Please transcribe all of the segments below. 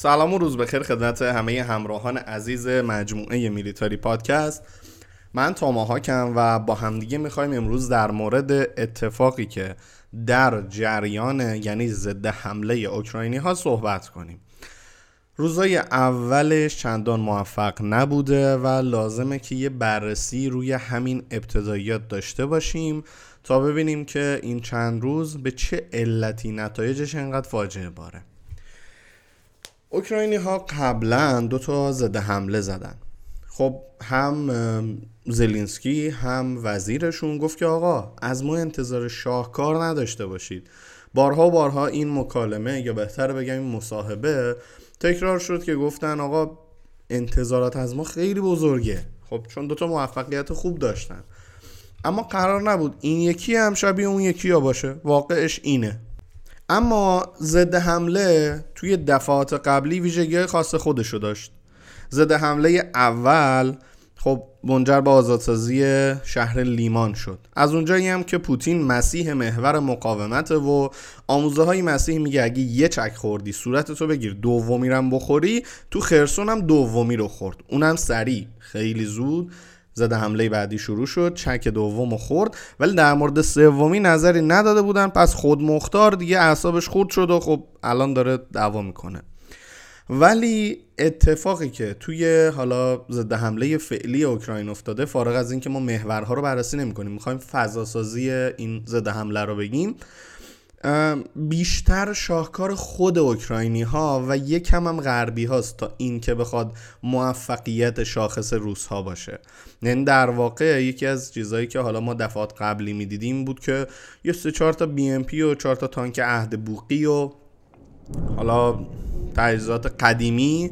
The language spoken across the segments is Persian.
سلام و روز بخیر خدمت همه همراهان عزیز مجموعه میلیتاری پادکست. من تاماهاکم و با همدیگه می‌خوایم امروز در مورد اتفاقی که در جریان یعنی ضد حمله اوکراینی ها صحبت کنیم. روزای اولش چندان موفق نبوده و لازمه که یه بررسی روی همین ابتداییات داشته باشیم تا ببینیم که این چند روز به چه علتی نتایجش انقدر فاجعه باره. اوکراینی ها قبلا دو تا ضد حمله زدن. خب هم زلینسکی هم وزیرشون گفت که آقا از ما انتظار شاهکار نداشته باشید. بارها بارها این مکالمه یا بهتر بگم این مصاحبه تکرار شد که گفتن آقا انتظارات از ما خیلی بزرگه. خب چون دوتا موفقیت خوب داشتن. اما قرار نبود این یکی هم شبیه اون یکی ها باشه. واقعش اینه. اما ضد حمله توی دفعات قبلی ویژگی خاص خودشو داشت. ضد حمله اول خب منجر به آزادسازی شهر لیمان شد. از اونجایی هم که پوتین مسیح محور مقاومت و آموزه های مسیح میگه اگه یه چک خوردی صورتتو بگیر دومی رم بخوری تو خرسون هم دومی رو خورد. اونم سریع خیلی زود زده حمله بعدی شروع شد چک دوم خورد ولی در مورد سومی نظری نداده بودن. پس خود مختار دیگه اعصابش خورد شد و خب الان داره دعوا می‌کنه. ولی اتفاقی که توی حالا ضد حمله فعلی اوکراین افتاده فارغ از اینکه ما محورها رو بررسی نمی‌کنیم می‌خوایم فضاسازی این ضد حمله رو بگیم بیشتر شاهکار خود اوکراینی ها و یک کم هم غربی هاست تا این که بخواد موفقیت شاخص روس ها باشه. یعنی در واقع یکی از چیزهایی که حالا ما دفعات قبلی می‌دیدیم بود که یه سه چهار تا بی ام پی و چهار تا تانک عهد بوقی و حالا تجهیزات قدیمی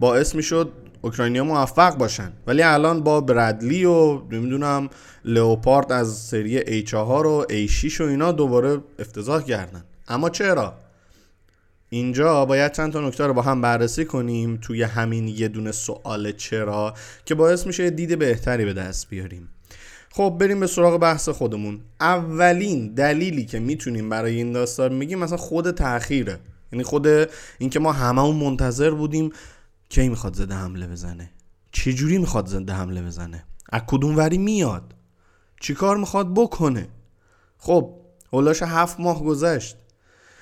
باعث می‌شد اوکراینیا موفق باشن. ولی الان با برادلی و نمی‌دونم لئوپارد از سری A4 و A6 و اینا دوباره افتضاح کردن. اما چرا؟ اینجا باید چند تا نکته رو با هم بررسی کنیم توی همین یه دونه سوال چرا که باعث میشه دید بهتری به دست بیاریم. خب بریم به سراغ بحث خودمون. اولین دلیلی که می‌تونیم برای این داستان میگیم مثلا خود تاخیره یعنی خود اینکه ما هممون منتظر بودیم کی می‌خواد زده حمله بزنه؟ چه جوری می‌خواد زده حمله بزنه؟ از کدوم وری میاد؟ چیکار می‌خواد بکنه؟ خب هولاش هفت ماه گذشت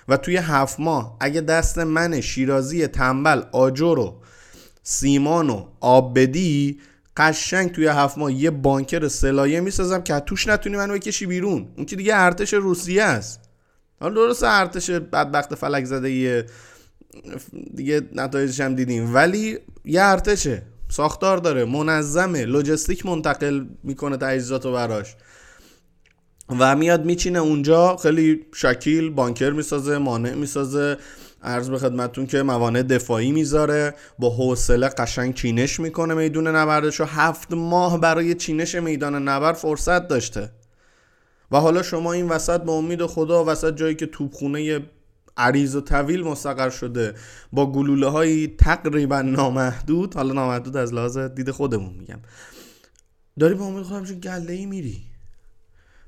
و توی هفت ماه اگه دست من شیرازی تنبل آجر و سیمان و آب بدی قشنگ توی هفت ماه یه بانکر سلایه می‌سازم که توش نتونی منو بکشی بیرون. اون که دیگه ارتش روسیه است. حالا درست ارتش بدبخت فلک زده یه دیگه نتایجش هم دیدیم. ولی یه ارتشه. ساختار داره. منظمه. لوجستیک منتقل می‌کنه تجهیزات براش. و میاد میچینه اونجا. خیلی شکیل. بانکر می‌سازه. مانع می‌سازه. عرض به خدمتتون که موانع دفاعی می‌ذاره. با حوصله قشنگ چینش می‌کنه میدون نبردش و هفت ماه برای چینش میدان نبرد فرصت داشته. و حالا شما این وسط به امید خدا وسط جایی که توپخونه عریض و طویل مستقر شده با گلوله های تقریبا نامحدود. حالا نامحدود از لحاظ دید خودمون میگم. داری با امید خدا همچون گله ای میری.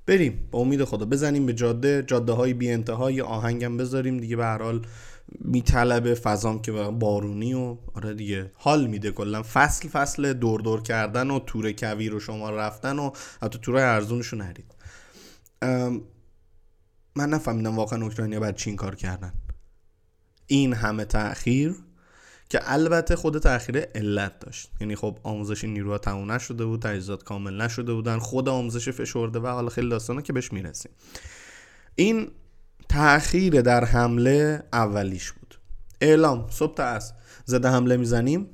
بریم. با امید خدا. بزنیم به جاده. جاده های بی انتهای. آهنگم بذاریم دیگه. به هر حال میطلبه فضام که بارونی و آره دیگه. حال میده کلا. فصل فصل دور دور کردن و تور کویر و شما رفتن و حتی تورای ارزونشو نرید. من نفهمیدم واقعا اوکراینیا بعد چین کار کردن. این همه تاخیر که البته خود تاخیر علت داشت. یعنی خب آموزش نیروها تموم نشده بود تجهیزات کامل نشده بودن خود آموزش فشرده و حالا خیلی داستانه که بهش می‌رسیم. این تاخیر در حمله اولیش بود. اعلام صبح تا از زده حمله می‌زنیم.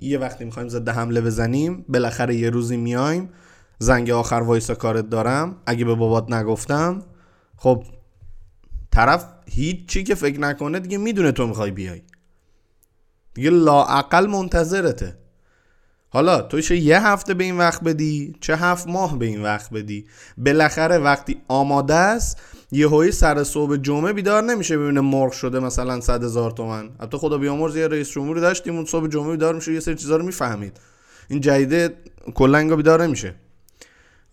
یه وقتی می‌خوایم زده حمله بزنیم بالاخره یه روزی میایم. زنگ آخر وایسا کارت دارم. اگه به بابات نگفتم خب طرف هیچ چی که فکر نکنه دیگه می‌دونه تو می‌خوای بیای. دیگه لاعقل منتظرته. حالا تو چه یه هفته به این وقت بدی چه هفت ماه به این وقت بدی؟ بالاخره وقتی آماده است یه هایی سر صبح جمعه بیدار نمیشه ببینه مرغ شده مثلا صد هزار تومن. حتی خدا بیامرز یه رئیس جمهوری داشتیم اون صبح جمعه بیدار میشه یه سری چیزا رو می‌فهمید. این جدیده کلا بیدار نمیشه.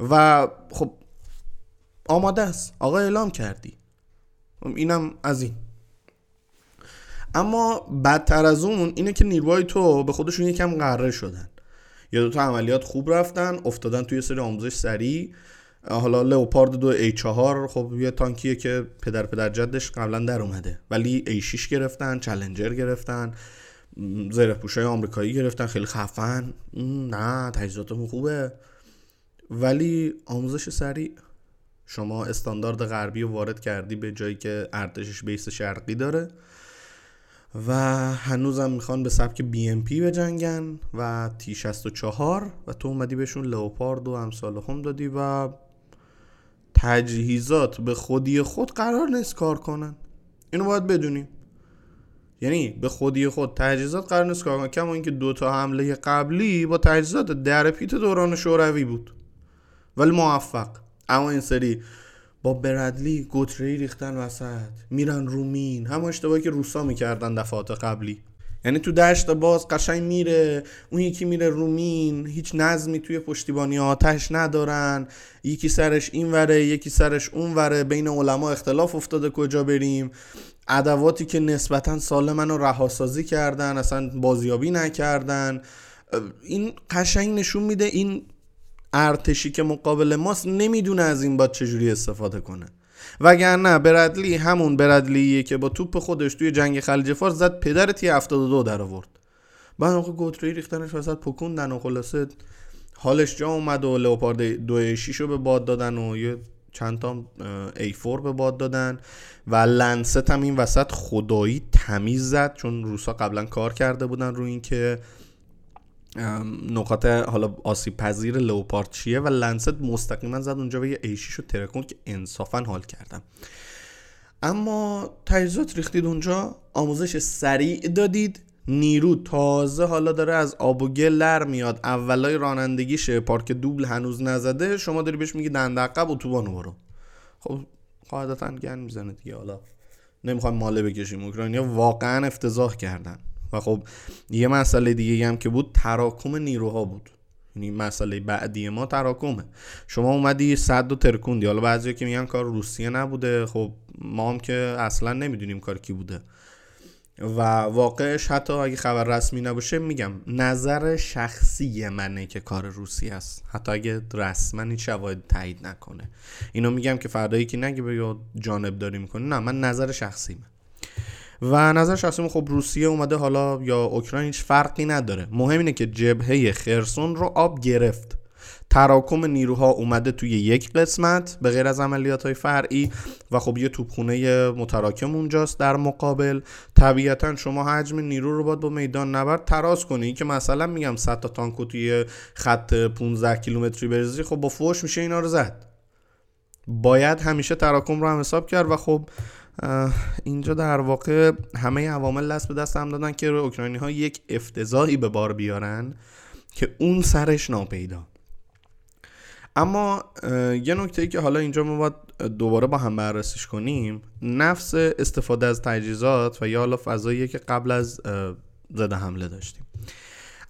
و خب آماده است. آقا اعلام کردی. اینم از این. اما بدتر از اون اینه که نیروهای تو به خودشون یکم قره شدن. یا دو تا عملیات خوب رفتن افتادن توی سری آموزش سریع. حالا لئوپارد دو ای 4 خب یه تانکیه که پدر پدر جدش قبلا در اومده. ولی ای 6 گرفتن چلنجر گرفتن زره پوشای آمریکایی گرفتن خیلی خفن. نه تجهیزاتمون خوبه. ولی آموزش سریع. شما استاندارد غربی رو وارد کردی به جایی که ارتشش بیس شرقی داره و هنوزم می‌خوان به سبک بی ام پی بجنگن و تی 64 و تو اومدی بهشون لوپارد و امثال هم دادی و تجهیزات به خودی خود قرار نیست کار کنن. اینو باید بدونیم. یعنی به خودی خود تجهیزات قرار نیست کار کنن. کما اینکه دو تا حمله قبلی با تجهیزات در پیت دوران شوروی بود. ولی موفق. اما این سری با برادلی گوتری ریختن وسط. میرن رومین همه اشتباهی که روسا می‌کردن دفعات قبلی. یعنی تو دشت باز قشنگ میره. اون یکی میره رومین هیچ نظمی توی پشتیبانی آتش ندارن. یکی سرش این وره یکی سرش اون وره بین علما اختلاف افتاده کجا بریم. ادواتی که نسبتا سالمن رو رهاسازی کردن اصلا بازیابی نکردن. این قشنگ نشون میده این ارتشی که مقابل ماست نمی‌دونه از این باید چجوری استفاده کنه. وگرنه برادلی همون برادلیه که با توپ خودش توی جنگ خلیج فارس زد پدر تی 72 در آورد بعد آقا گوتری ریختنش وسط پکوندن و خلاصه حالش جا اومد و دو شیش رو به باد دادن و یه چند تا ای فور به باد دادن و لنست هم این وسط خدایی تمیز زد چون روسا قبلا کار کرده بودن رو این که نقاط حالا آسیب پذیر لوپارد چیه و لنست مستقیما زد اونجا به یه ایشیش رو ترکون که انصافا حال کردم. اما تجهیزات ریختید اونجا آموزش سریع دادید. نیرو تازه حالا داره از آب و گل لر میاد. اولای رانندگیشه پارک دوبل هنوز نزده. شما داری بهش میگی دند عقب اتوبان برو. خب قاعدتا گن می‌زنه دیگه. حالا نمی‌خوایم ماله بکشیم. اوکراینیا واقعا افتضاح کردن. و خب یه مسئله دیگه هم که بود تراکم نیروها بود. یعنی مسئله بعدی ما تراکمه. شما اومدی صد و ترکوندی. حالا بعضی که میگن کار روسیه نبوده. خب ما هم که اصلا نمی‌دونیم کار کی بوده. و واقعش حتی اگه خبر رسمی نباشه میگم نظر شخصی منه که کار روسی است حتی اگه رسما هیچ شواهد تایید نکنه. اینو میگم که فردایی که نگه به جانب داری می‌کنه نه من نظر شخصیمه. و نظر شخصی خب روسیه اومده حالا یا اوکراین هیچ فرقی نداره. مهم اینه که جبهه خرسون رو آب گرفت. تراکم نیروها اومده توی یک قسمت به غیر از عملیات های فرعی و خب یه توپخونه متراکم اونجاست در مقابل. طبیعتا شما حجم نیرو رو باید با میدان نبرد تراز کنی. که مثلا میگم 100 تا تانکو توی خط 15 کیلومتری بریزی خب با فوش میشه اینا رو زد. باید همیشه تراکم رو هم حساب کرد و خب اینجا در واقع همه عوامل دست به دست هم دادن که اوکراینی ها یک افتضاحی به بار بیارن که اون سرش ناپیدا. اما یه نکته ای که حالا اینجا ما باید دوباره با هم بررسیش کنیم نفس استفاده از تجهیزات و یا حالا فضاییه که قبل از زده حمله داشتیم.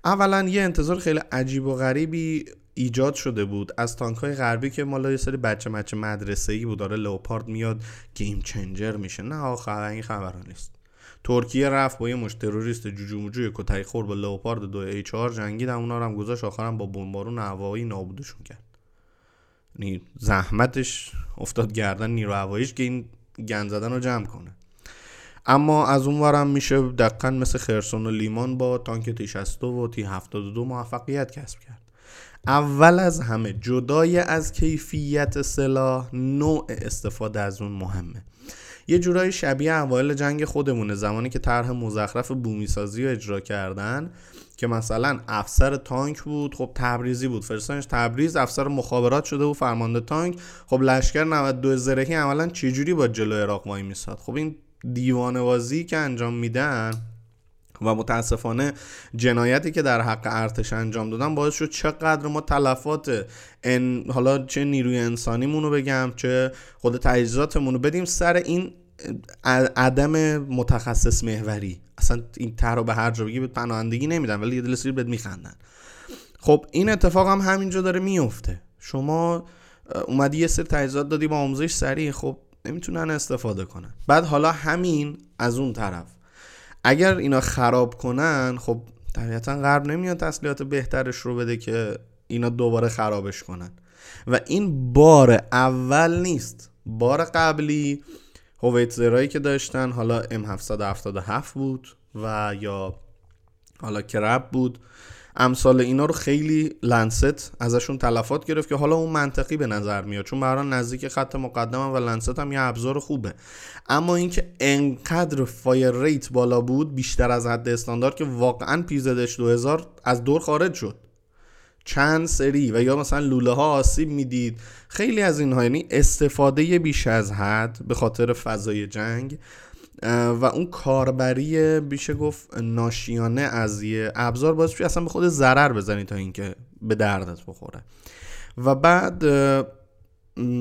اولا یه انتظار خیلی عجیب و غریبی ایجاد شده بود. از تانک های غربی که مالا یه سری بچه مچه مدرسه ای بود. داره لوپارد میاد گیم چنجر میشه. نه آخر این خبران نیست. ترکیه رفت با یه مش تروریست جوجو کتای خور با لوپارد دو ای 4 جنگید. اونا هم گذاشت. آخرم با بمبارون هوایی نابودشون کرد. یعنی زحمتش افتاد گردن نیرو هواییش که این گند زدن رو جمع کنه. اما از اون ورم میشه دقیقا مثل خرسون و لیمان با تانک تی 60 و تی 72 موفقیت کسب کرد. اول از همه جدای از کیفیت سلاح نوع استفاده از اون مهمه. یه جورایی شبیه اوایل جنگ خودمونه. زمانی که طرح مزخرف بومی سازی رو اجرا کردن که مثلا افسر تانک بود خب تبریزی بود. فرستانش تبریز افسر مخابرات شده و فرمانده تانک. خب لشکر 92 زرهی عملا چجوری با جلو عراق وای میساد خب این دیوانوازی که انجام میدن و متاسفانه جنایتی که در حق ارتش انجام دادن باعث شد چقدر ما تلفات ان حالا چه نیروی انسانیمون رو بگم چه خود تجهیزاتمون رو بدیم سر این عدم متخصص محوری. اصلا این تر رو به هر جا بگی به پناهندگی نمیدن ولی یه دلسیری بهت میخندن. خب این اتفاق هم همینجا داره میفته شما اومدی یه سر تجهیزات دادی با آموزش سریع خب نمی‌تونن استفاده کنن. بعد حالا همین از اون طرف. اگر اینا خراب کنن خب طبیعتا غرب نمیاد تسلیحات بهترش رو بده که اینا دوباره خرابش کنن. و این بار اول نیست. بار قبلی هویتزرهایی که داشتن حالا M777 بود و یا حالا Krab بود امثال اینا رو خیلی Lancet ازشون تلفات گرفت که حالا اون منطقی به نظر میاد. چون برای نزدیک خط مقدم و Lancet هم یه ابزار خوبه. اما اینکه انقدر fire rate بالا بود بیشتر از حد استاندارد که واقعا PzH 2000 از دور خارج شد. چند سری و یا مثلا لوله ها آسیب می‌دید. خیلی از اینها یعنی استفاده بیش از حد به خاطر فضای جنگ. و اون کاربری بیشه گفت ناشیانه از یه ابزار باعث اصلا به خود ضرر بزنی تا اینکه به دردت بخوره. و بعد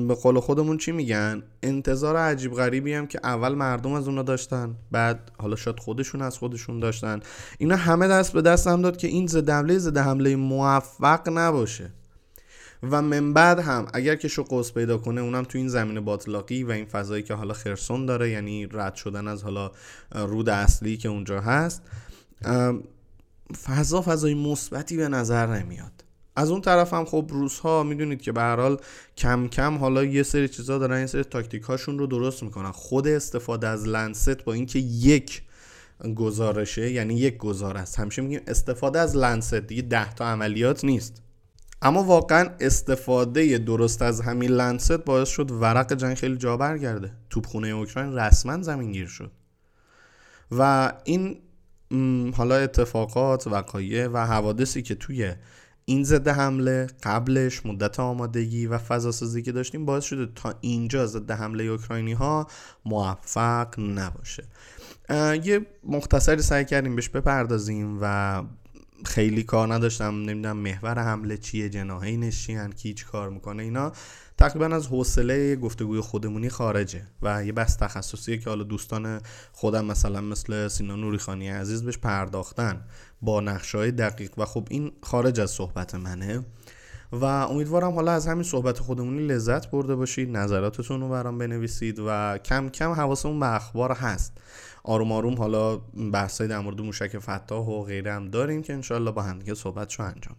به قول خودمون چی میگن؟ انتظار عجیب غریبی هم که اول مردم از اونا داشتن بعد حالا شاید خودشون از خودشون داشتن. اینا همه دست به دست هم داد که این ضد حمله ضد حمله موفق نباشه. و من بعد هم اگر که شو قوس پیدا کنه اونم تو این زمین باطلاقی و این فضایی که حالا خرسون داره یعنی رد شدن از حالا رود اصلی که اونجا هست فضا فضای مثبتی به نظر نمیاد. از اون طرف هم خب روس ها می‌دونید که به حال کم کم حالا یه سری چیزا دارن یه سری تاکتیک هاشون رو درست می‌کنن. خود استفاده از لنست با اینکه یک گزارشه یعنی یک گزار است. همیشه میگیم استفاده از لنست دیگه ده تا عملیات نیست. اما واقعا استفاده درست از همین لنست باعث شد ورق جنگ خیلی جا برگرده. توپخونه اوکراین رسما زمین گیر شد. و این حالا اتفاقات وقایع و حوادثی که توی این ضد حمله قبلش مدت آمادگی و فضاسازی که داشتیم باعث شده تا اینجا ضد حمله اوکراینی ها موفق نباشه. یه مختصری سعی کردیم بهش بپردازیم و خیلی کار نداشتم نمی‌دونم محور حمله چیه جناهینش چی کی کار می‌کنه اینا تقریبا از حوصله گفتگوی خودمونی خارجه و یه بس تخصصیه که حالا دوستان خودم مثلا مثل سینا نوری خانی عزیز بهش پرداختن با نقشه دقیق و خب این خارج از صحبت منه. و امیدوارم حالا از همین صحبت خودمونی لذت برده باشید نظراتتون رو برام بنویسید و کم کم حواسمون به اخبار هست. آروم آروم حالا بحثای در مورد موشک فتاح و غیره هم داریم که انشالله با هم دیگه صحبتشو انجام